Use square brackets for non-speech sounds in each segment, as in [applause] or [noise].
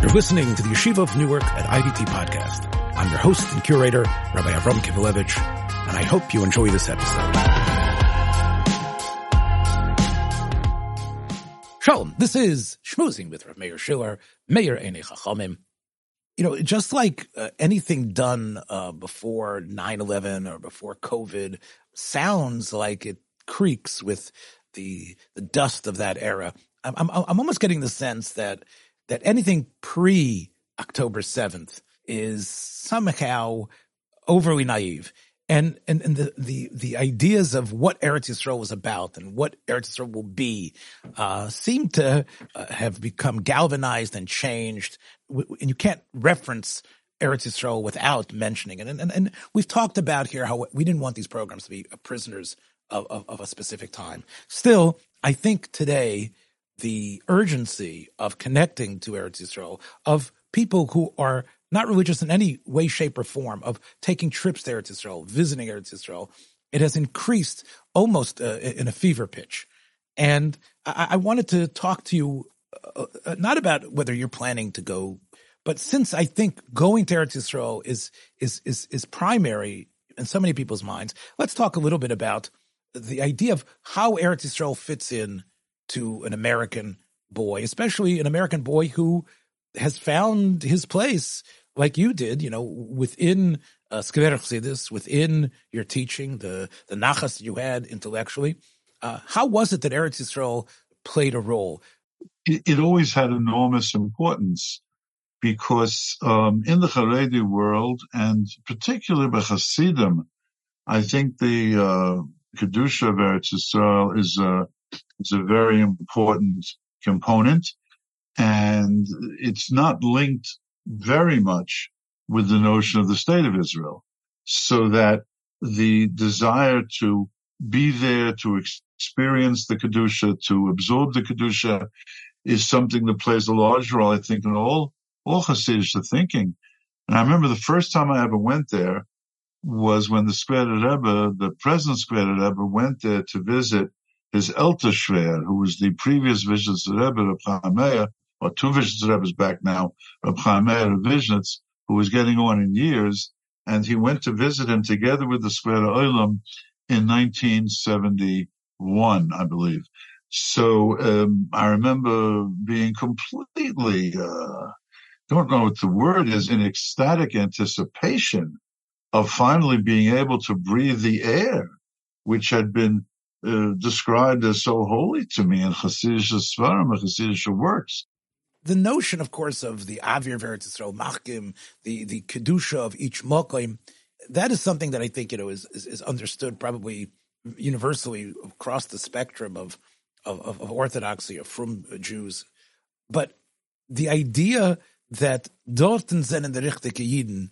You're listening to the Yeshiva of Newark at IDT podcast. I'm your host and curator, Rabbi Avram Kivelevich, and I hope you enjoy this episode. Shalom, this is Schmoozing with Rav Meir Schiller, Meir Enei Chachamim. You know, just like uh, anything done uh, before 9-11 or before COVID sounds like it creaks with the the dust of that era. I'm, I'm, I'm almost getting the sense that that anything pre October 7th is somehow overly naive. And, and, and the, the, the ideas of what Eretz Yisrael was about and what Eretz Yisrael will be, uh, seem to uh, have become galvanized and changed. And you can't reference Eretz Yisrael without mentioning it. And, and, and we've talked about here how we didn't want these programs to be prisoners of, of, of a specific time. Still, I think today the urgency of connecting to Eretz Yisrael, of people who are not religious in any way, shape, or form, of taking trips to Eretz Yisrael, visiting Eretz Yisrael, it has increased almost uh, in a fever pitch. And I, I wanted to talk to you uh, uh, not about whether you're planning to go, but since I think going to Eretz Yisrael is is is is primary in so many people's minds, let's talk a little bit about the idea of how Eretz Yisrael fits in to an American boy, especially an American boy who has found his place like you did, you know, within uh, Chassidus, within your teaching, the, the nachas you had intellectually. Uh, how was it that Eretz Yisrael played a role? It, it always had enormous importance because um, in the Haredi world, and particularly by Hasidim, I think the uh, Kedusha of Eretz Yisrael is a, is a very important component and it's not linked very much with the notion of the state of Israel. So that the desire to be there, to experience the Kedusha, to absorb the Kedusha is something that plays a large role, I think, in all, all Hasidic thinking. And I remember the first time I ever went there was when the Skverer Rebbe, the present Skverer Rebbe went there to visit his Elter Shver, who was the previous Vishnitz Rebbe of Chameya, or two Vishnitz Rebbes back now, Reb Chaim Meir of Vishnitz, who was getting on in years, and he went to visit him together with the Skverer Olam in 1971, I believe. So um, I remember being completely, uh, don't know what the word is, in ecstatic anticipation of finally being able to breathe the air, which had been uh, described as so holy to me in Hasidic Svarim and Hasidic works. The notion, of course, of the Avir Veretz Yisrael Machkim, the, the Kedusha of each Mokim, that is something that I think, you know, is, is, is understood probably universally across the spectrum of, of, of orthodoxy, of from Jews. But the idea that dorten sind in the Richtike Yidden,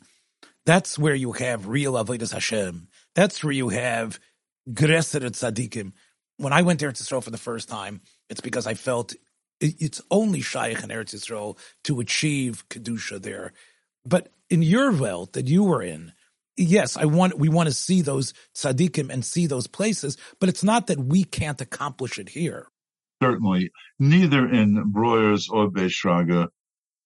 that's where you have real Avodas Hashem. That's where you have Gresser Tzadikim. When I went there to Eretz Yisrael for the first time, it's because I felt it's only Shaykh in Eretz Yisrael to achieve Kedusha there. But in your world that you were in, yes, I want, we want to see those tzaddikim and see those places, but it's not that we can't accomplish it here. Certainly, neither in Breuer's or Beis Shraga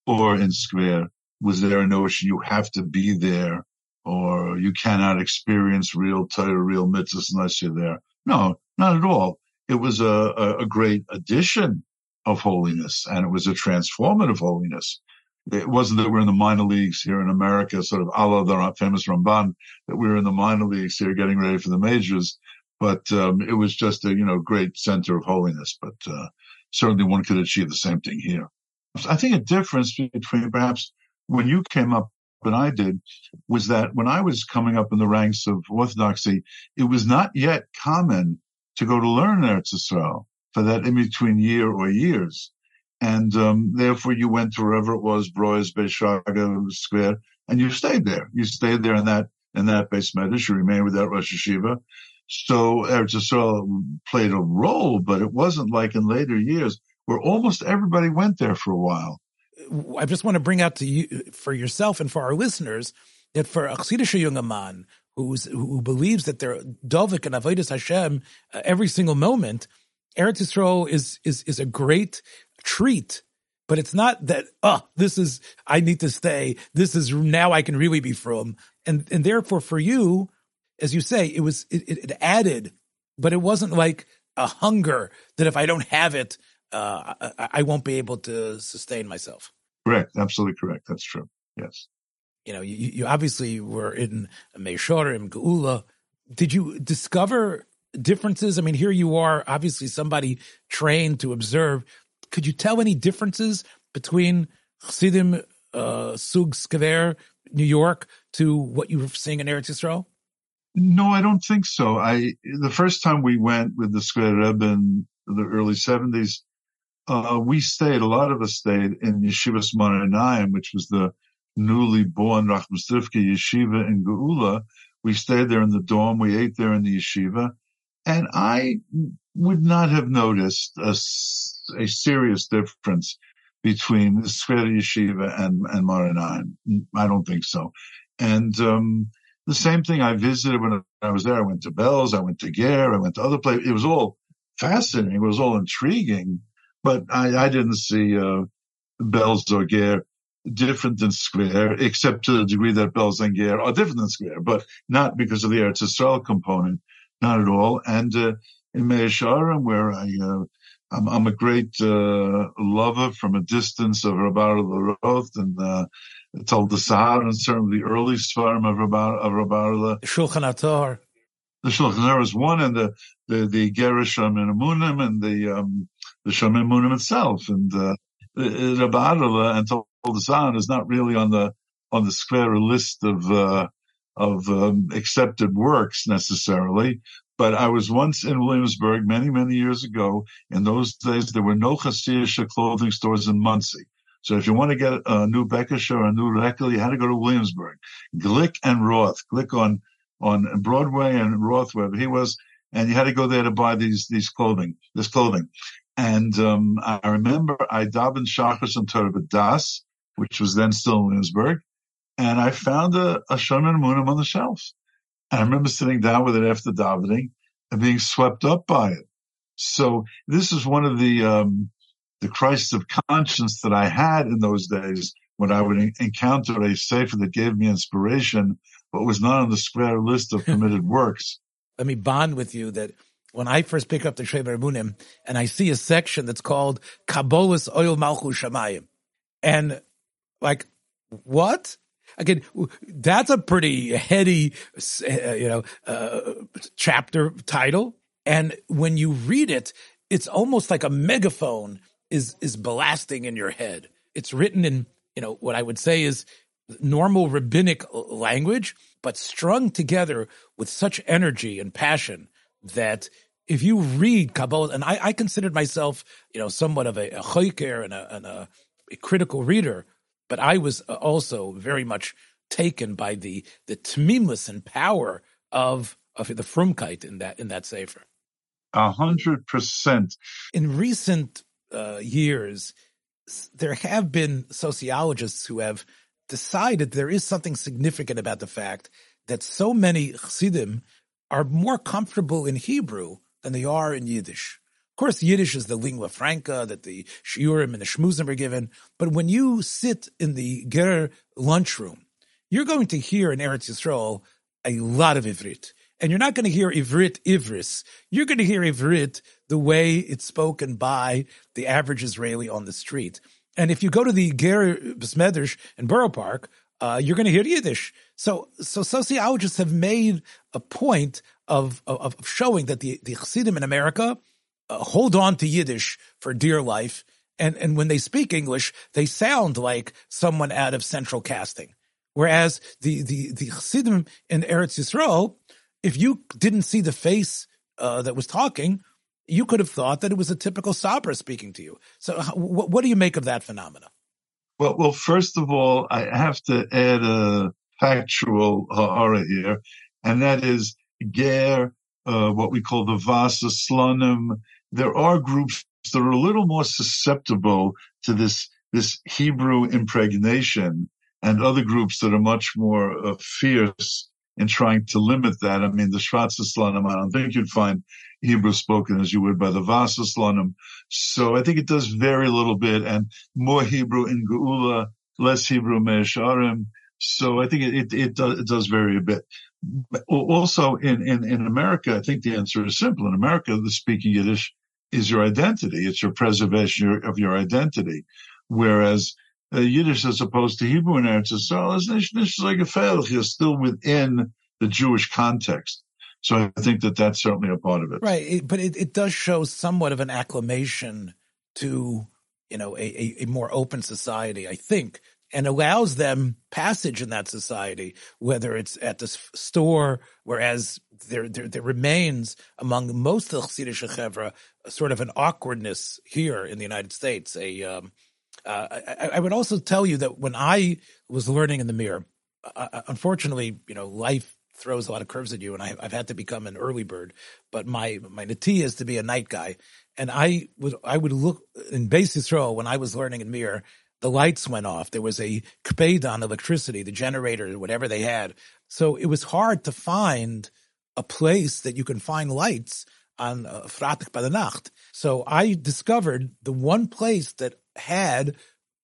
or in Skver was there a notion you have to be there or you cannot experience real Torah, real mitzvahs unless you're there. No, not at all. It was a, a, a great addition of holiness and it was a transformative holiness. It wasn't that we're in the minor leagues here in America, sort of a la the famous Ramban, that we were in the minor leagues here getting ready for the majors. But um, it was just a you know great center of holiness. But uh, certainly one could achieve the same thing here. I think a difference between perhaps when you came up and I did was that when I was coming up in the ranks of Orthodoxy, it was not yet common to go to learn Eretz Yisrael for that in between year or years. And um, therefore you went to wherever it was, Broyes, Beishaga, Skver, and you stayed there. You stayed there in that in that base medrash. You remained with that Rosh Yeshiva. So Eretz Yisrael played a role, but it wasn't like in later years where almost everybody went there for a while. I just want to bring out to you, for yourself and for our listeners, that for a Chassidish young man who's, who believes that they're Dovik and Avodas Hashem uh, every single moment, Eretz Yisrael is, is, is a great treat But it's not that, oh, this is, I need to stay. This is now I can really be from. And, and therefore for you, as you say, it was, it, it added, but it wasn't like a hunger that if I don't have it, uh, I, I won't be able to sustain myself. Correct. Absolutely correct. That's true. Yes. You know, you, you obviously were in Meishorim, Geula. Did you discover differences? I mean, here you are, obviously somebody trained to observe. Could you tell any differences between Chassidim, uh, Sug Skever, New York, to what you were seeing in Eretz Yisrael? No, I don't think so. I the first time we went with the Skver Rebbe in the early seventies, uh, we stayed. A lot of us stayed in Yeshivas Maranayim, which was the newly born Rachmas Yeshiva in Geula. We stayed there in the dorm. We ate there in the yeshiva, and I would not have noticed a, a serious difference between the Skver Yeshiva and and Maranayim. I don't think so. And um, the same thing I visited when I was there. I went to Belz, I went to Ger, I went to other places. It was all fascinating. It was all intriguing, but I, I didn't see, uh, Belz or Ger different than Skver, except to the degree that Belz and Ger are different than Skver, but not because of the Eretz Yisrael component, not at all. And, uh, in Meah Shearim, where I, uh, I'm, I'm, a great, uh, lover from a distance of Rabbi Roth and, uh, Toldos Aharon and certainly the early Svarim of Rabbi, of Rabbi Shulchan HaTahor. The Shulchan HaTahor is one and the, the, the and Amunim and the, um, the Shomer Emunim itself. And, uh, Rabbi and told the Sahara is not really on the, on the Skver list of, uh, of um, accepted works necessarily. But I was once in Williamsburg many, many years ago. In those days, there were no Hasidic clothing stores in Monsey. So if you want to get a new Bekisher or a new Reckel, you had to go to Williamsburg. Glick and Roth, Glick on, on Broadway and Roth, wherever he was, and you had to go there to buy these, these clothing, this clothing. And, um, I remember I davened Shachris and Torah Vodaas, which was then still in Williamsburg, and I found a, a Shomer Emunim on the shelf. And I remember sitting down with it after davening and being swept up by it. So this is one of the, um, the crisis of conscience that I had in those days when I would encounter a sefer that gave me inspiration, but was not on the Skver list of permitted [laughs] works. Let me bond with you that when I first pick up the Shomer Emunim and I see a section that's called Kabbalas Ol Malchus Shamayim, and like, what? Again, that's a pretty heady, uh, you know, uh, chapter title. And when you read it, it's almost like a megaphone is is blasting in your head. It's written in, you know, what I would say is normal rabbinic language, but strung together with such energy and passion that if you read Kabbalah, and I, I considered myself, you know, somewhat of a, a choiker and, a, and a, a, critical reader, but I was also very much taken by the the tmimus and power of of the frumkeit in that in that sefer. A hundred percent. In recent uh, years, there have been sociologists who have decided there is something significant about the fact that so many Chassidim are more comfortable in Hebrew than they are in Yiddish. Of course, Yiddish is the lingua franca that the shiurim and the shmuzim are given. But when you sit in the ger lunchroom, you're going to hear in Eretz Yisrael a lot of Ivrit. And you're not going to hear Ivrit Ivris. You're going to hear Ivrit the way it's spoken by the average Israeli on the street. And if you go to the Ger Besmedrish in Borough Park, uh, you're going to hear Yiddish. So, so sociologists have made a point of, of, of showing that the, the Chassidim in America uh, hold on to Yiddish for dear life. And, and when they speak English, they sound like someone out of central casting. Whereas the, the, the Chassidim in Eretz Yisrael, if you didn't see the face uh, that was talking, you could have thought that it was a typical Sabra speaking to you. So, what, what do you make of that phenomena? Well, well, first of all, I have to add a factual horror here, and that is Ger, uh, what we call the Vasa Slonim. There are groups that are a little more susceptible to this this Hebrew impregnation, and other groups that are much more uh, fierce in trying to limit that. I mean, the Shvatzaslanim, I don't think you'd find Hebrew spoken as you would by the Vasaslanim. So I think it does vary a little bit and more Hebrew in Geula, less Hebrew Me'esharim. So I think it, it, it, does, it does vary a bit. Also in, in, in America, I think the answer is simple. In America, the speaking Yiddish is your identity. It's your preservation of your identity. Whereas uh, Yiddish as opposed to Hebrew in Eretz Yisrael is is like a fail. You're still within the Jewish context. So I think that that's certainly a part of it. Right. It, but it, it does show somewhat of an acclamation to, you know, a, a, a more open society, I think, and allows them passage in that society, whether it's at the store, whereas there, there, there remains among most of the Chassidish Chevra sort of an awkwardness here in the United States, a, um, uh, I, I, would also tell you that when I was learning in the Mir, uh, uh, unfortunately, you know, life throws a lot of curves at you, and I, have had to become an early bird. But my my nati is to be a night guy, and I would I would look in Beis Yisrael when I was learning in Mir. The lights went off. There was a kped electricity, the generator, whatever they had. So it was hard to find a place that you can find lights on uh, Fratik by the Nacht. So I discovered the one place that had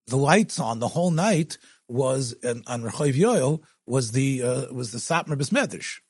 the lights on the whole night was on, on Rechav Yoel was the uh, was the Satmar Besmedrish.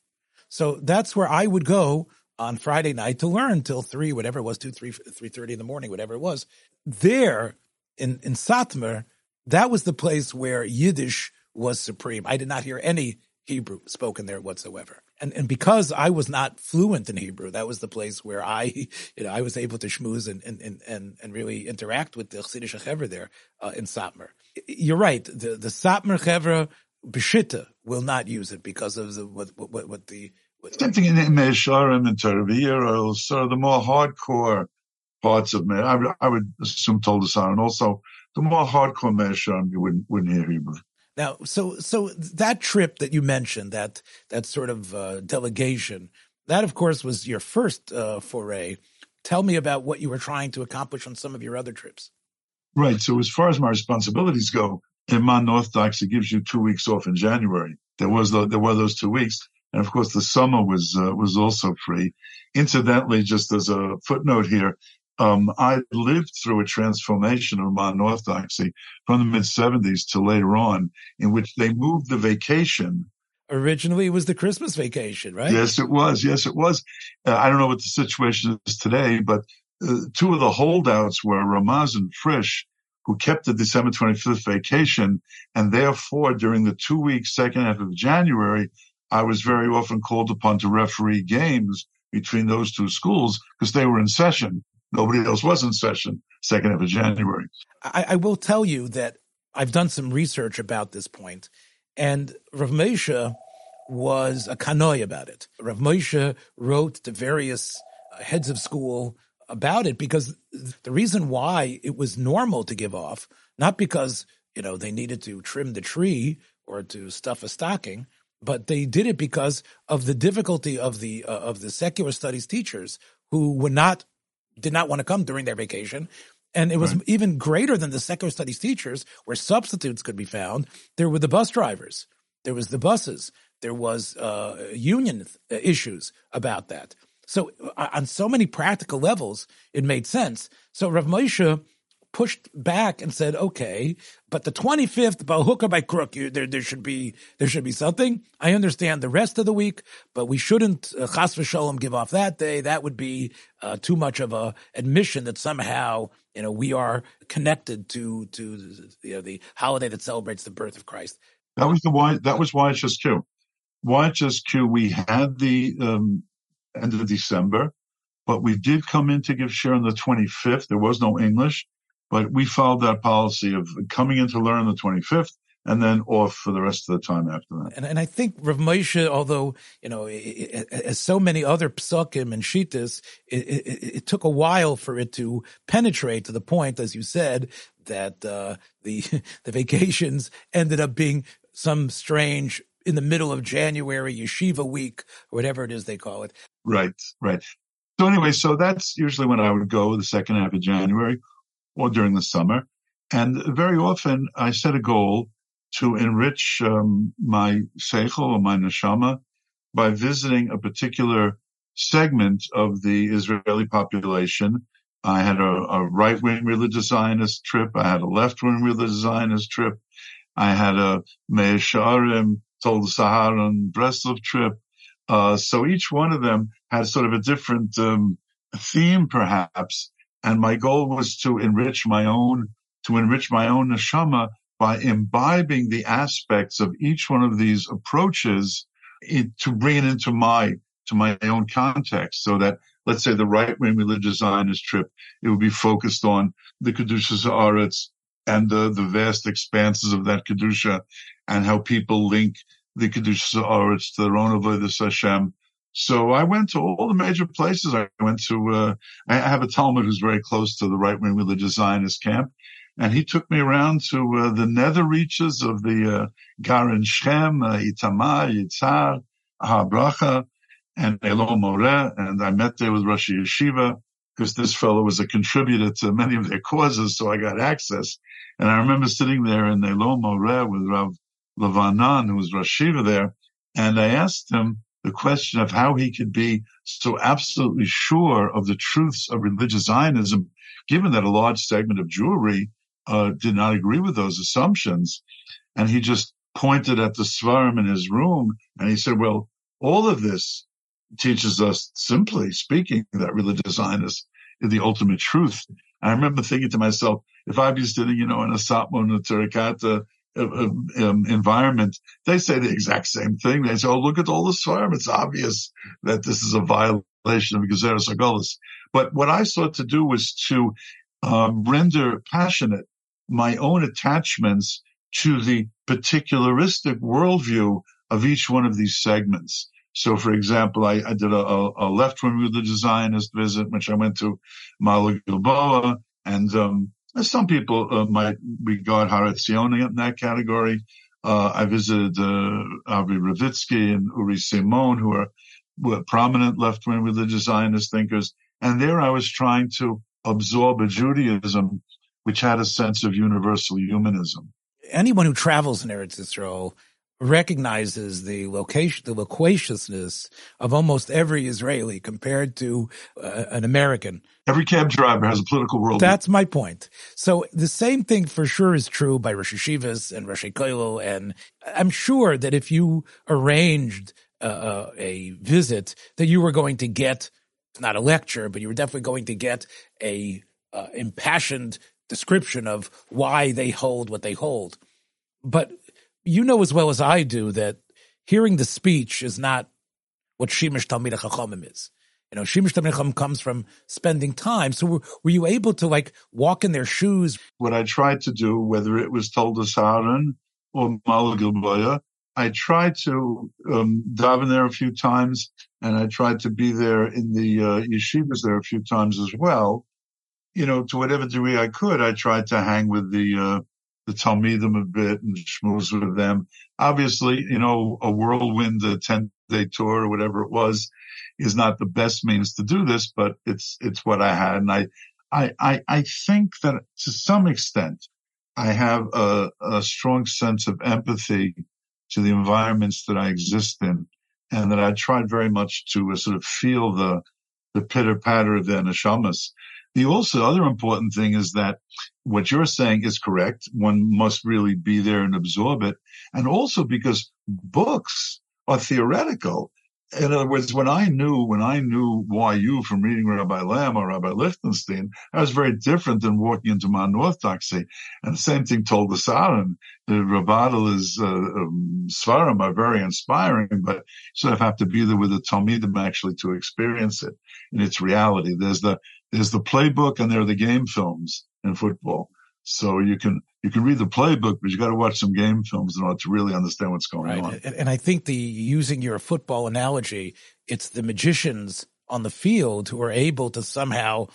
So that's where I would go on Friday night to learn till three, whatever it was, two, three, three thirty in the morning, whatever it was. There in in Satmar, that was the place where Yiddish was supreme. I did not hear any Hebrew spoken there whatsoever and and because I was not fluent in Hebrew, that was the place where I, [laughs] you know, I was able to schmooze and and and, and really interact with the Chassidish Chevra there uh, in Satmar. You're right. The the Satmar Chevra Beshita will not use it because of the what what, what the what, same thing in Meisharim and Teravir, also the more hardcore parts of me. I would, I would assume Toldasan, and also the more hardcore Meisharim, you wouldn't wouldn't hear Hebrew. Now, so so that trip that you mentioned, that that sort of uh, delegation, that of course was your first uh, foray. Tell me about what you were trying to accomplish on some of your other trips. Right. So as far as my responsibilities go, Emman Orthodox it gives you two weeks off in January. There was the, there were those two weeks, and of course the summer was uh, was also free. Incidentally, just as a footnote here, um, I lived through a transformation of modern orthodoxy from the mid 70s to later on, in which they moved the vacation. Originally, it was the Christmas vacation, right? Yes, it was. Yes, it was. Uh, I don't know what the situation is today, but uh, two of the holdouts were Ramaz and Frisch, who kept the December 25th vacation. And therefore, during the two weeks, second half of January, I was very often called upon to referee games between those two schools because they were in session. Nobody else was in session second half of January. I, I will tell you that I've done some research about this point, and Rav Moshe was a kanoi about it. Rav Moshe wrote to various uh, heads of school about it because the reason why it was normal to give off, not because you know they needed to trim the tree or to stuff a stocking, but they did it because of the difficulty of the uh, of the secular studies teachers who were not did not want to come during their vacation. And it was right. even greater than the secular studies teachers where substitutes could be found. There were the bus drivers. There was the buses. There was uh, union issues about that. So uh, on so many practical levels, it made sense. So Rav Moshe pushed back and said, okay, but the 25th, by hook or by crook, you, there, there should be, there should be something. I understand the rest of the week, but we shouldn't, uh, chas v'sholem, give off that day. That would be uh, too much of a admission that somehow, you know, we are connected to, to, you know, the holiday that celebrates the birth of Christ. That was the why, that was YHSQ. YHSQ, we had the, um, end of December, but we did come in to give share on the 25th. There was no English. But we followed that policy of coming in to learn the 25th and then off for the rest of the time after that. And, and I think Rav Moshe, although, you know, as so many other psukim and shitas, it, it, it, took a while for it to penetrate to the point, as you said, that uh, the [laughs] the vacations ended up being some strange in the middle of January yeshiva week or whatever it is they call it. Right, right. So anyway, so that's usually when I would go the second half of January or during the summer. And very often I set a goal to enrich um, my seichel or my neshama by visiting a particular segment of the Israeli population. I had a, a right wing religious Zionist trip. I had a left wing religious Zionist trip. I had a Meir She'arim Toldos Aharon Breslov trip. Uh, so each one of them had sort of a different um, theme, perhaps. And my goal was to enrich my own, to enrich my own neshama by imbibing the aspects of each one of these approaches in, to bring it into my, to my own context so that let's say the right wing religious Zionist trip, it would be focused on the Kedushas Haaretz and the, the vast expanses of that Kedusha and how people link the Kedushas Haaretz to their own Avodah Hashem. So I went to all the major places. I went to, uh, I have a Talmud who's very close to the right wing religious Zionist camp and he took me around to uh, the nether reaches of the uh, Garin Shechem, uh, Itamar, Yitzhar, Bracha, and Elon Moreh, and I met there with Rosh Yeshiva because this fellow was a contributor to many of their causes, so I got access. And I remember sitting there in Elon Moreh with Rav Levanon, who was Rosh Yeshiva there, and I asked him the question of how he could be so absolutely sure of the truths of religious Zionism, given that a large segment of Jewry uh, did not agree with those assumptions. And he just pointed at the Svarim in his room and he said, well, all of this teaches us simply speaking that religious Zionist is the ultimate truth. I remember thinking to myself, if I be sitting, you know, in a Satmar or Terakata uh, um, um, environment, they say the exact same thing. They say, oh, look at all the Svarim. It's obvious that this is a violation of Gezeres Agolis. But what I sought to do was to um, render passionate my own attachments to the particularistic worldview of each one of these segments. So, for example, I, I did a, a left-wing religious Zionist visit, which I went to Ma'ale Gilboa, and um, some people uh, might regard Har in that category. Uh, I visited uh, Avi Ravitsky and Uri Simon, who are, were prominent left-wing religious Zionist thinkers, and there I was trying to absorb a Judaism which had a sense of universal humanism. Anyone who travels in Eretz Israel recognizes the location, the loquaciousness of almost every Israeli compared to uh, an American. Every cab driver has a political world. That's my point. So the same thing for sure is true by Rosh Yeshivas and Rosh Kollel. And I'm sure that if you arranged uh, uh, a visit that you were going to get, not a lecture, but you were definitely going to get a uh, impassioned description of why they hold what they hold. But you know as well as I do that hearing the speech is not what Shimish Talmid Chachamim is. You know, Shimish Talmid Chachamim comes from spending time. So were, were, you able to like walk in their shoes? What I tried to do, whether it was Toldos Aaron or Ma'ale Gilboa, I tried to um, daven there a few times, and I tried to be there in the uh, yeshivas there a few times as well you know, to whatever degree I could, I tried to hang with the, uh, the Talmidim a bit and schmooze with them. Obviously, you know, a whirlwind, a 10 day tour or whatever it was is not the best means to do this, but it's, it's what I had. And I, I, I, I think that to some extent, I have a, a strong sense of empathy to the environments that I exist in and that I tried very much to uh, sort of feel the, the pitter patter of their neshamas. The also other important thing is that what you're saying is correct. One must really be there and absorb it. And also because books are theoretical. In other words, when I knew, when I knew YU from reading Rabbi Lamm or Rabbi Lichtenstein, that was very different than walking into my orthodoxy. And the same thing Toldos Aharon. The Rabadal uh, um, Svarim are very inspiring, but you sort of have to be there with the Talmidim actually to experience it in its reality. There's the, there's the playbook and there are the game films in football. So you can you can read the playbook, but you got to watch some game films in order to really understand what's going right. on. And, and I think the using your football analogy, it's the magicians on the field who are able to somehow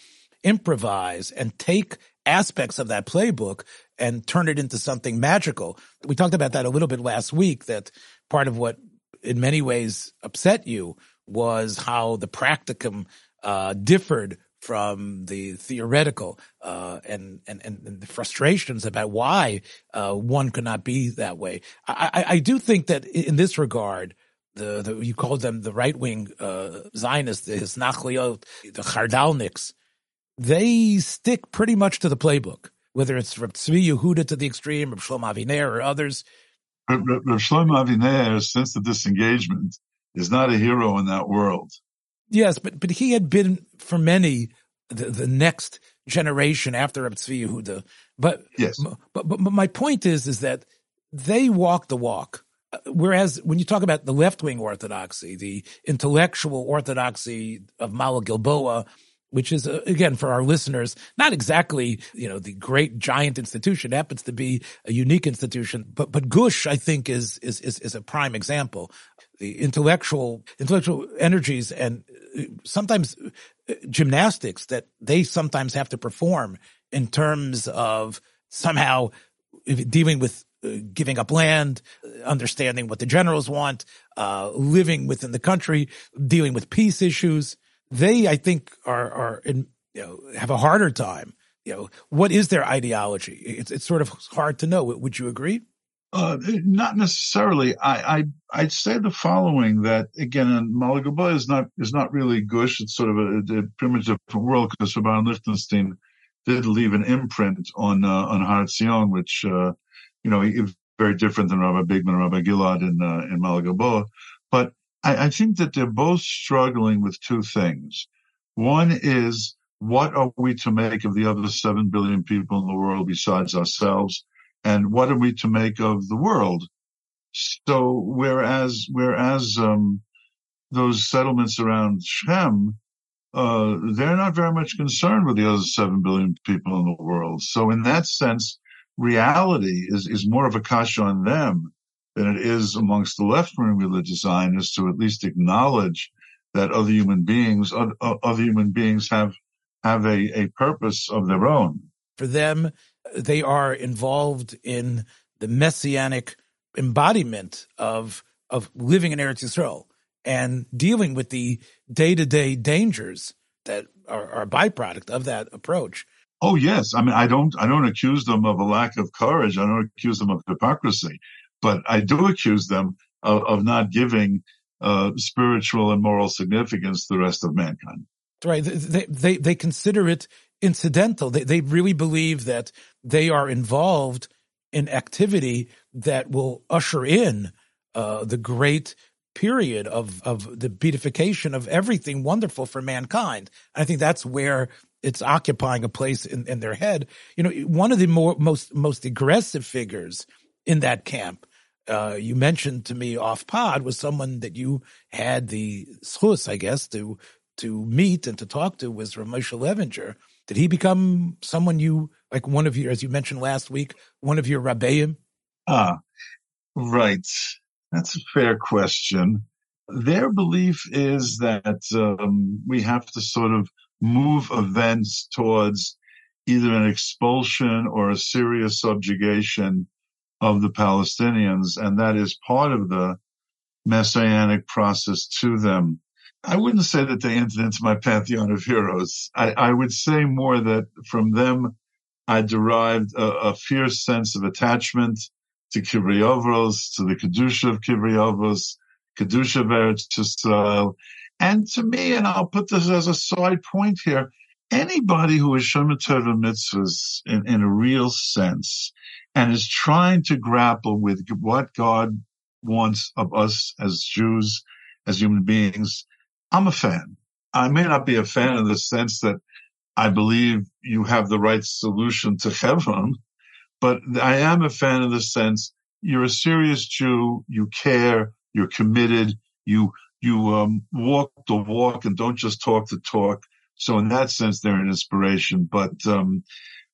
improvise and take aspects of that playbook and turn it into something magical. We talked about that a little bit last week. That part of what, in many ways, upset you was how the practicum uh, differed from the theoretical uh, and, and, and the frustrations about why uh, one could not be that way. I, I, do think that in this regard, the, the you called them the right wing uh, Zionists, the Hisnachliot, the Chardalniks, they stick pretty much to the playbook. Whether it's Reb Tzvi Yehuda to the extreme, Reb Shlomo Aviner, or others. Reb Shlomo Aviner, since the disengagement, is not a hero in that world. Yes, but but he had been for many the, the next generation after Tzvi Yehuda. But yes, but, but but my point is is that they walk the walk. Uh, whereas when you talk about the left wing orthodoxy, the intellectual orthodoxy of Mala Gilboa, which is uh, again for our listeners not exactly you know the great giant institution it happens to be a unique institution but but gush i think is is is, is a prime example the intellectual intellectual energies and uh, sometimes uh, gymnastics that they sometimes have to perform in terms of somehow dealing with uh, giving up land, understanding what the generals want, uh, living within the country, dealing with peace issues. They, I think, are are in, you know have a harder time. You know, what is their ideology? It's it's sort of hard to know. Would you agree? Uh, not necessarily. I, I I'd say the following: that again, Mala Gilboa is not is not really Gush. It's sort of a, a primitive world because Rabban Lichtenstein did leave an imprint on uh, on Har Etzion, which uh, you know very different than Rabbi Bigman, Rabbi Gilad in uh, in Mala Gilboa. But I, I think that they're both struggling with two things. One is what are we to make of the other seven billion people in the world besides ourselves, and what are we to make of the world? So whereas whereas um, those settlements around Shechem uh, they're not very much concerned with the other 7 billion people in the world. So in that sense, reality is, is more of a kasha on them than it is amongst the left-wing religious Zionists to at least acknowledge that other human beings, other, other human beings have, have a, a purpose of their own. For them, they are involved in the messianic embodiment of, of living in Eretz Yisrael and dealing with the day to day dangers that are, are, a byproduct of that approach. Oh yes, I mean I don't I don't accuse them of a lack of courage. I don't accuse them of hypocrisy, but I do accuse them of, of not giving uh, spiritual and moral significance to the rest of mankind. Right. They they they consider it incidental. They they really believe that they are involved in activity that will usher in uh, the great period of, of the beatification of everything wonderful for mankind. I think that's where it's occupying a place in, in their head. You know, one of the more, most, most aggressive figures in that camp, uh, you mentioned to me off pod was someone that you had the schus, I guess, to, to meet and to talk to was Rav Moshe Levinger. Did he become someone you, like one of your, as you mentioned last week, one of your rabbeim? Ah, right. That's a fair question. Their belief is that um, we have to sort of move events towards either an expulsion or a serious subjugation of the Palestinians, and that is part of the messianic process to them. I wouldn't say that they entered into my pantheon of heroes. I, I would say more that from them I derived a, a fierce sense of attachment to kivrei avos, to the Kedusha of kivrei avos, Kedusha of Eretz Yisrael. And to me, and I'll put this as a side point here, anybody who is Shomer Torah mitzvahs in, in a real sense and is trying to grapple with what God wants of us as Jews, as human beings, I'm a fan. I may not be a fan in the sense that I believe you have the right solution to heaven, but I am a fan in the sense you're a serious Jew, you care, you're committed, you you um, walk the walk and don't just talk the talk. So in that sense, they're an inspiration. But um,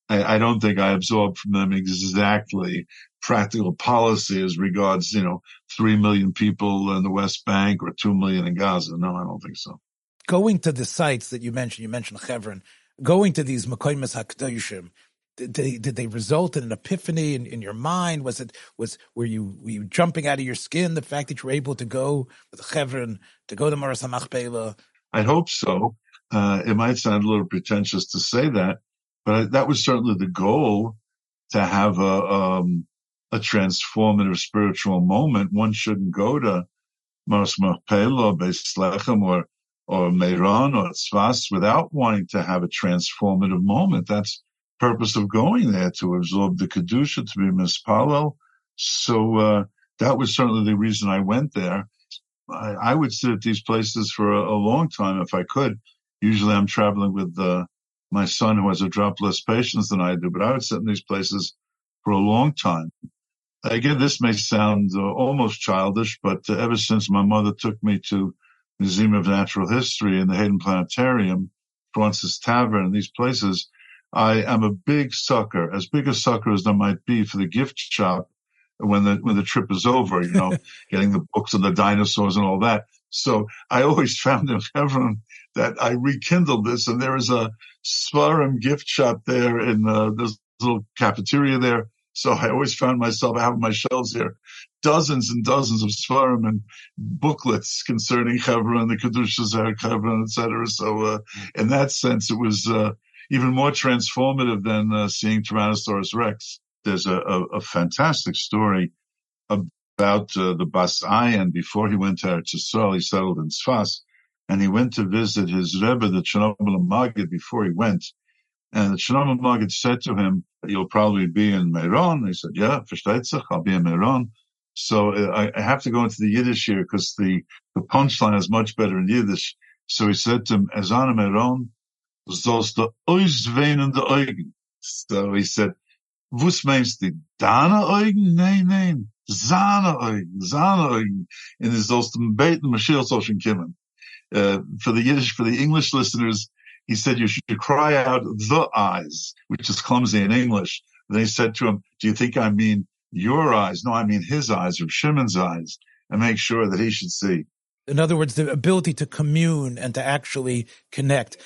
I, I, don't think I absorb from them exactly practical policy as regards, you know, three million people in the West Bank or two million in Gaza. No, I don't think so. Going to the sites that you mentioned, you mentioned Hebron, going to these Mekoimas HaKadoshim, did they, did they result in an epiphany in, in your mind? Was it was were you were you jumping out of your skin the fact that you were able to go with Chevron to go to Maras Machpelah? I hope so. Uh, it might sound a little pretentious to say that, but that was certainly the goal to have a um, a transformative spiritual moment. One shouldn't go to Mars Machpelah or Beis Lechem or or Meron or Tzfas without wanting to have a transformative moment. That's purpose of going there to absorb the kedusha to be mispalel. So uh, that was certainly the reason I went there. I, I would sit at these places for a, a, long time if I could. Usually, I'm traveling with uh, my son who has a drop less patience than I do, but I would sit in these places for a long time. Again, this may sound uh, almost childish, but uh, ever since my mother took me to Museum of Natural History and the Hayden Planetarium, Fraunces Tavern, and these places, I am a big sucker, as big a sucker as there might be for the gift shop when the when the trip is over, you know, [laughs] getting the books of the dinosaurs and all that. So I always [laughs] found in Hebron that I rekindled this, and there is a Svarim gift shop there in uh, this little cafeteria there so I always found myself having my shelves here, dozens and dozens of svarim and booklets concerning Hebron, the Kedushas Hebron, etc. So uh, in that sense, it was uh, even more transformative than uh, seeing Tyrannosaurus Rex. There's a, a, a fantastic story about uh, the Bas Ayin before he went to Eretz. He settled in Sfas, and he went to visit his Rebbe, the Chernobyl Maggid, before he went. And the Shalom Maggid said to him, you'll probably be in Meron. He said, yeah, versteht sich, I'll be in Meron. So uh, I, have to go into the Yiddish here because the, the punchline is much better in Yiddish. So he said to him, Ezana Meron, sollst du auswähnen Augen. So he said, was meinst du, deine Augen? Nein, nein, seine Augen, seine Augen. And es sollst du beten, Mashiach soll schon kommen. Uh, for the Yiddish, for the English listeners, he said you should cry out the eyes, which is clumsy in English. They said to him, do you think I mean your eyes? No, I mean his eyes or Shimon's eyes and make sure that he should see. In other words, the ability to commune and to actually connect.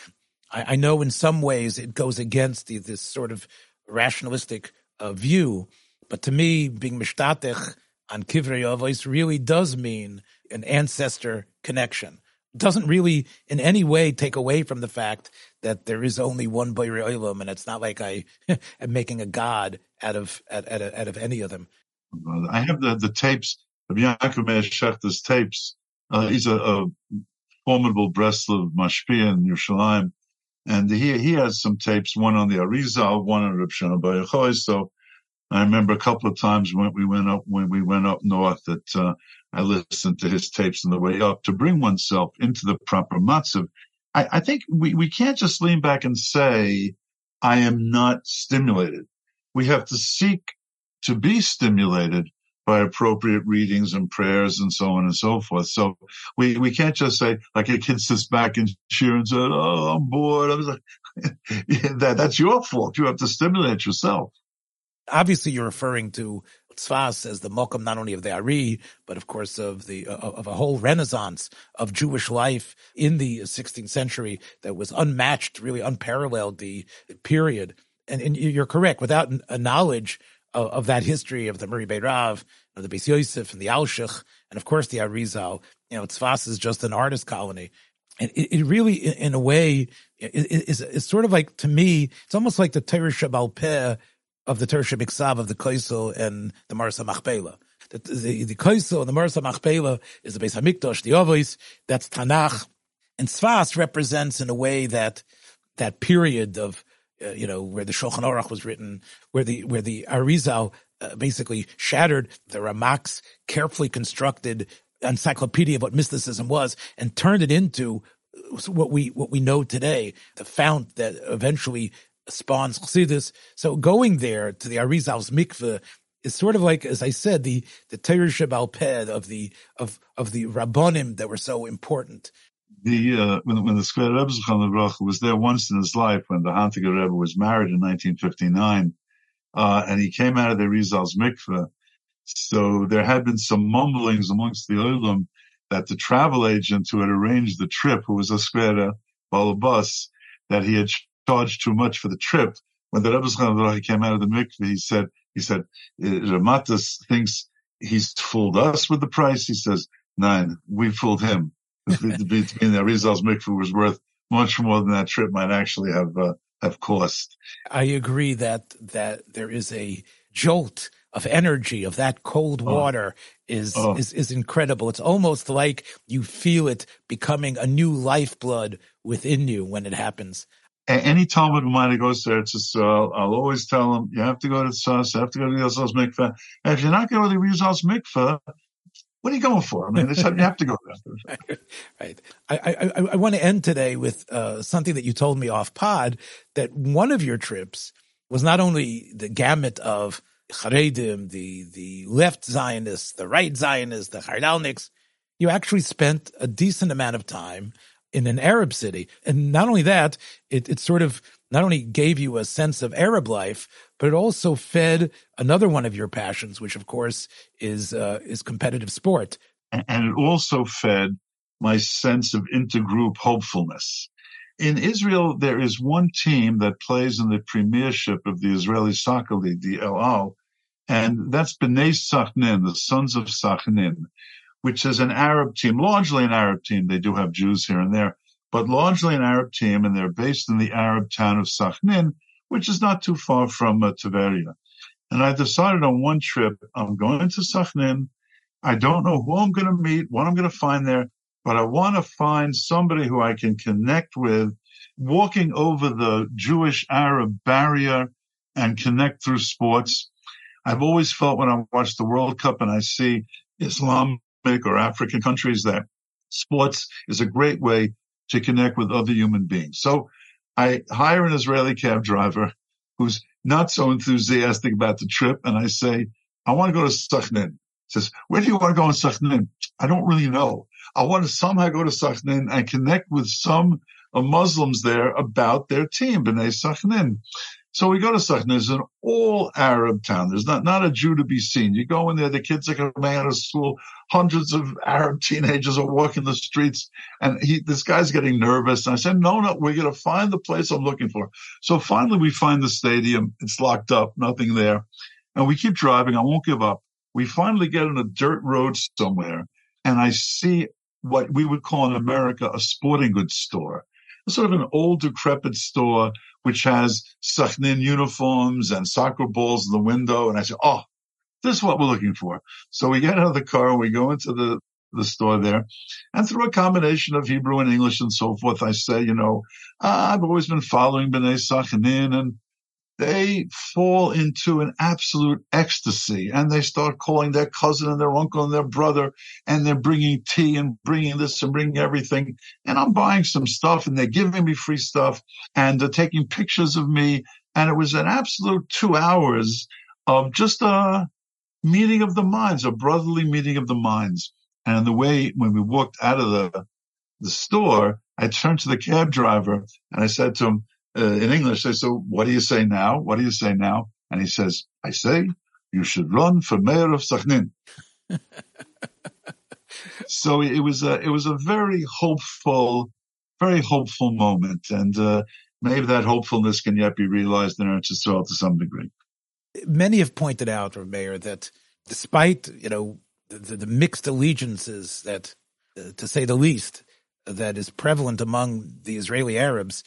I, I know in some ways it goes against the, this sort of rationalistic uh, view, but to me, being mishtatech on kivrei avos really does mean an ancestor connection It doesn't really in any way take away from the fact that there is only one Bayri Olam, and it's not like I [laughs] am making a god out of out, out, out of any of them. I have the, the tapes of Yaakov Meir Shechter's tapes. Uh, he's a, a formidable Breslov Mashpia in Yerushalayim, and he he has some tapes, one on the Arizal, one on Reb Shana So I remember a couple of times when we went up when we went up north that uh, I listened to his tapes on the way up to bring oneself into the proper matzav. I, I think we, we can't just lean back and say, I am not stimulated. We have to seek to be stimulated by appropriate readings and prayers and so on and so forth. So we, we can't just say, like a kid sits back in chair and says, Oh, I'm bored. I was like, [laughs] that, that's your fault. You have to stimulate yourself. Obviously, you're referring to Tzfas as the mokum not only of the Ari, but of course of the uh, of a whole renaissance of Jewish life in the 16th century that was unmatched, really unparalleled the period. And, and you're correct. Without a knowledge of, of that history of the Mahari Beirav, of the Beis Yosef and the Alshich, and of course the Arizal, you know, Tzfas is just an artist colony. And it, it really, in a way, is, is sort of like, to me, it's almost like the Torah Shabbal Peh of the Tersha Miksav of the Koisel and the Marsa Machpelah. The, the, the Koisel and the Marsa Machpelah is the Beis Hamikdash, the Ovis, that's Tanakh. And Sfas represents in a way that, that period of, uh, you know, where the Shulchan Aruch was written, where the, where the Arizal uh, basically shattered the Ramak's carefully constructed encyclopedia of what mysticism was and turned it into what we what we know today, the fount that eventually spawns chassidus. So going there to the Arizal's mikveh is sort of like, as I said, the the Torah of the of of the rabbonim that were so important. The uh, when when the Skver Rebbe was there once in his life when the Hantiger Rebbe was married in 1959, uh, and he came out of the Arizal's mikveh. So there had been some mumblings amongst the Olam that the travel agent who had arranged the trip, who was a Skver Balabus, that he had charged too much for the trip. When the Rebbe came out of the mikveh, he said, he said, uh, Ramatas thinks he's fooled us with the price. He says, nine, we fooled him. [laughs] Between the Arizal's mikveh was worth much more than that trip might actually have, uh, have cost. I agree that, that there is a jolt of energy, of that cold oh. water is, oh. is, is incredible. It's almost like you feel it becoming a new lifeblood within you when it happens. Any Talmud of mine that goes there, it's just, uh, I'll always tell them, you have to go to the Sus, you have to go to the Arizal's mikveh. And if you're not going to the Arizal's mikveh, what are you going for? I mean, you have to go there. [laughs] right. I, I, I, want to end today with uh, something that you told me off pod that one of your trips was not only the gamut of Haredim, the, the left Zionists, the right Zionists, the Haredalniks. You actually spent a decent amount of time in an Arab city. And not only that, it, it sort of not only gave you a sense of Arab life, but it also fed another one of your passions, which of course is, uh, is competitive sport. And it also fed my sense of intergroup hopefulness. In Israel, there is one team that plays in the premiership of the Israeli Soccer League, the El Al, and that's Bnei Sachnin, the sons of Sachnin, which is an Arab team, largely an Arab team. They do have Jews here and there, but largely an Arab team, and they're based in the Arab town of Sachnin, which is not too far from uh. And I decided on one trip, I'm going to Sachnin. I don't know who I'm going to meet, what I'm going to find there, but I want to find somebody who I can connect with, walking over the Jewish Arab barrier and connect through sports. I've always felt when I watch the World Cup and I see Islamic or African countries that sports is a great way to connect with other human beings. So I hire an Israeli cab driver who's not so enthusiastic about the trip. And I say, I want to go to Sachnin. Says, where do you want to go in Sachnin? I don't really know. I want to somehow go to Sachnin and connect with some Muslims there about their team, B'nai Sachnin. So we go to Sachnin. It's an all Arab town. There's not, not a Jew to be seen. You go in there, the kids are coming out of school. Hundreds of Arab [laughs] teenagers are walking the streets and he, this guy's getting nervous. And I said, no, no, we're going to find the place I'm looking for. So finally we find the stadium. It's locked up, nothing there. And we keep driving. I won't give up. We finally get on a dirt road somewhere and I see what we would call in America a sporting goods store. Sort of an old decrepit store, which has Sachnin uniforms and soccer balls in the window. And I said, Oh, this is what we're looking for. So we get out of the car and we go into the, the store there. And through a combination of Hebrew and English and so forth, I say, you know, ah, I've always been following B'nai Sachnin and they fall into an absolute ecstasy and they start calling their cousin and their uncle and their brother and they're bringing tea and bringing this and bringing everything. And I'm buying some stuff and they're giving me free stuff and they're taking pictures of me. And it was an absolute two hours of just a meeting of the minds, a brotherly meeting of the minds. And the way when we walked out of the, the store, I turned to the cab driver and I said to him, uh, in English, they say, so what do you say now? What do you say now? And he says, I say, you should run for mayor of Sachnin. [laughs] so it was a, it was a very hopeful, very hopeful moment. And, uh, maybe that hopefulness can yet be realized in Eretz Yisrael to some degree. Many have pointed out, or Mayor, that despite, you know, the, the mixed allegiances that, uh, to say the least, that is prevalent among the Israeli Arabs,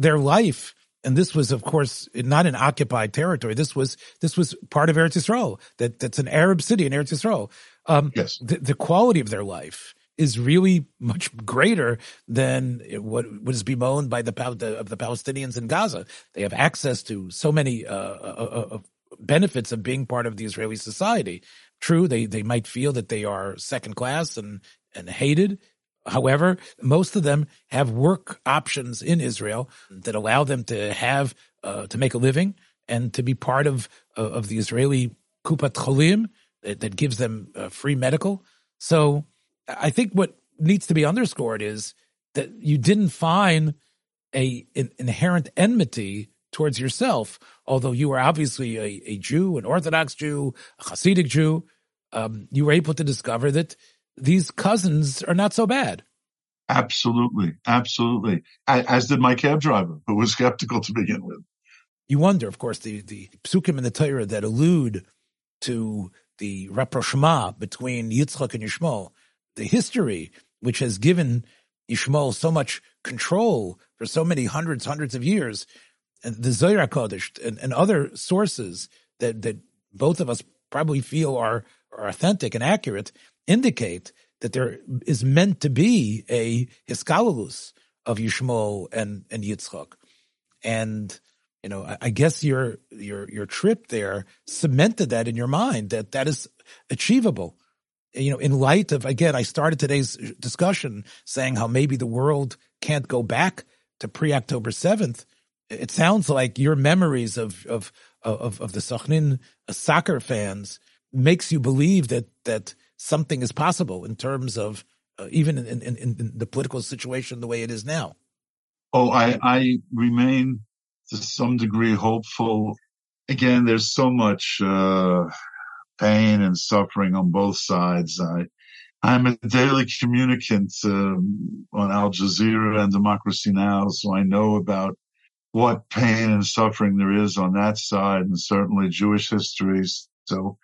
their life. And this was, of course, not an occupied territory. This was this was part of Eretz Yisrael. That that's an Arab city in Eretz Yisrael. Um, yes. The, the quality of their life is really much greater than what was bemoaned by the, the of the Palestinians in Gaza. They have access to so many uh, uh, uh, benefits of being part of the Israeli society. True, they they might feel that they are second class and and hated, However, most of them have work options in Israel that allow them to have uh, to make a living and to be part of uh, of the Israeli Kupat Cholim that, that gives them uh, free medical. So, I think what needs to be underscored is that you didn't find a an inherent enmity towards yourself, although you were obviously a, a Jew, an Orthodox Jew, a Hasidic Jew. Um, you were able to discover that these cousins are not so bad. Absolutely. Absolutely. As did my cab driver, who was skeptical to begin with. You wonder, of course, the, the psukim in the Torah that allude to the rapprochement between Yitzchak and Yishmael, the history which has given Yishmael so much control for so many hundreds, hundreds of years, and the Zohar Kodesh and, and other sources that, that both of us probably feel are, are authentic and accurate indicate that there is meant to be a hiskalulus of Yishmael and, and Yitzchak. And, you know, I, I guess your, your, your trip there cemented that in your mind that that is achievable. You know, in light of, again, I started today's discussion saying how maybe the world can't go back to pre-October 7th. It sounds like your memories of, of, of, of the Sachnin soccer fans makes you believe that, that something is possible in terms of uh, even in, in, in, the political situation the way it is now? Oh, I, I remain to some degree hopeful. Again, there's so much uh, pain and suffering on both sides. I, I'm a daily communicant um, on Al Jazeera and Democracy Now, so I know about what pain and suffering there is on that side, and certainly Jewish history. So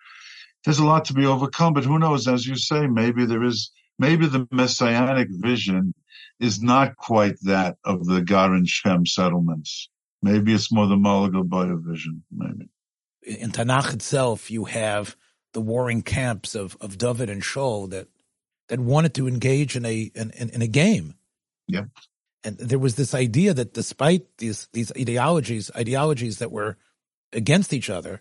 there's a lot to be overcome, but who knows? As you say, maybe there is, maybe the messianic vision is not quite that of the Gar and Shem settlements. Maybe it's more the Mullah vision, maybe. In Tanakh itself, you have the warring camps of, of David and Shaul that, that wanted to engage in a, in, in, in a game. Yeah. And there was this idea that despite these, these ideologies, ideologies that were against each other,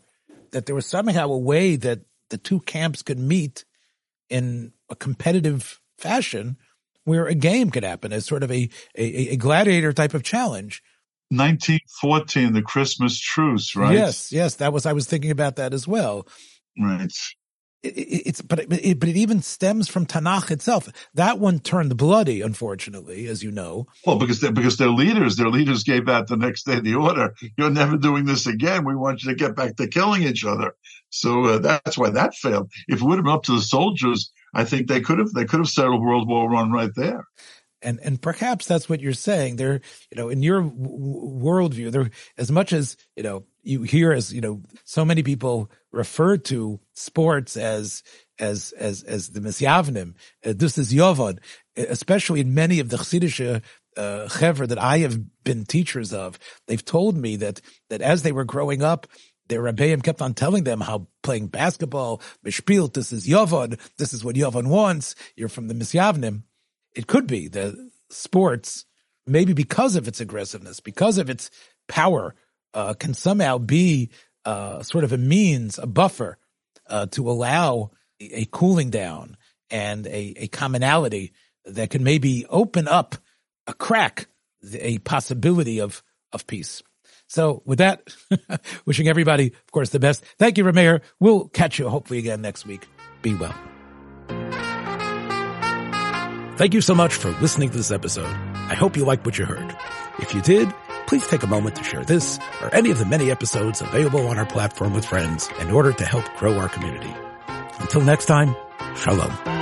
that there was somehow a way that the two camps could meet in a competitive fashion where a game could happen as sort of a, a, a gladiator type of challenge. 1914, the Christmas truce, right? Yes, yes, that was, I was thinking about that as well. Right it's but it, but it even stems from Tanakh itself. That one turned bloody, unfortunately, as you know. Well, because they, because their leaders, their leaders gave out the next day the order: "You're never doing this again. We want you to get back to killing each other." So uh, that's why that failed. If it would have been up to the soldiers, I think they could have they could have settled World War One right there and and perhaps that's what you're saying. There, you know, in your w- worldview, there as much as you know, you hear as you know, so many people refer to sports as as as as the misyavnim. Uh, this is Yovon, especially in many of the chassidish uh, that I have been teachers of. They've told me that that as they were growing up, their rebbeim kept on telling them how playing basketball, mishpilt, this is Yovon, this is what Yovon wants. You're from the misyavnim it could be that sports, maybe because of its aggressiveness, because of its power, uh, can somehow be uh, sort of a means, a buffer uh, to allow a cooling down and a, a commonality that can maybe open up a crack, a possibility of of peace. So with that, [laughs] wishing everybody, of course, the best. Thank you, Rav Meir. We'll catch you hopefully again next week. Be well. Thank you so much for listening to this episode. I hope you liked what you heard. If you did, please take a moment to share this or any of the many episodes available on our platform with friends in order to help grow our community. Until next time, shalom.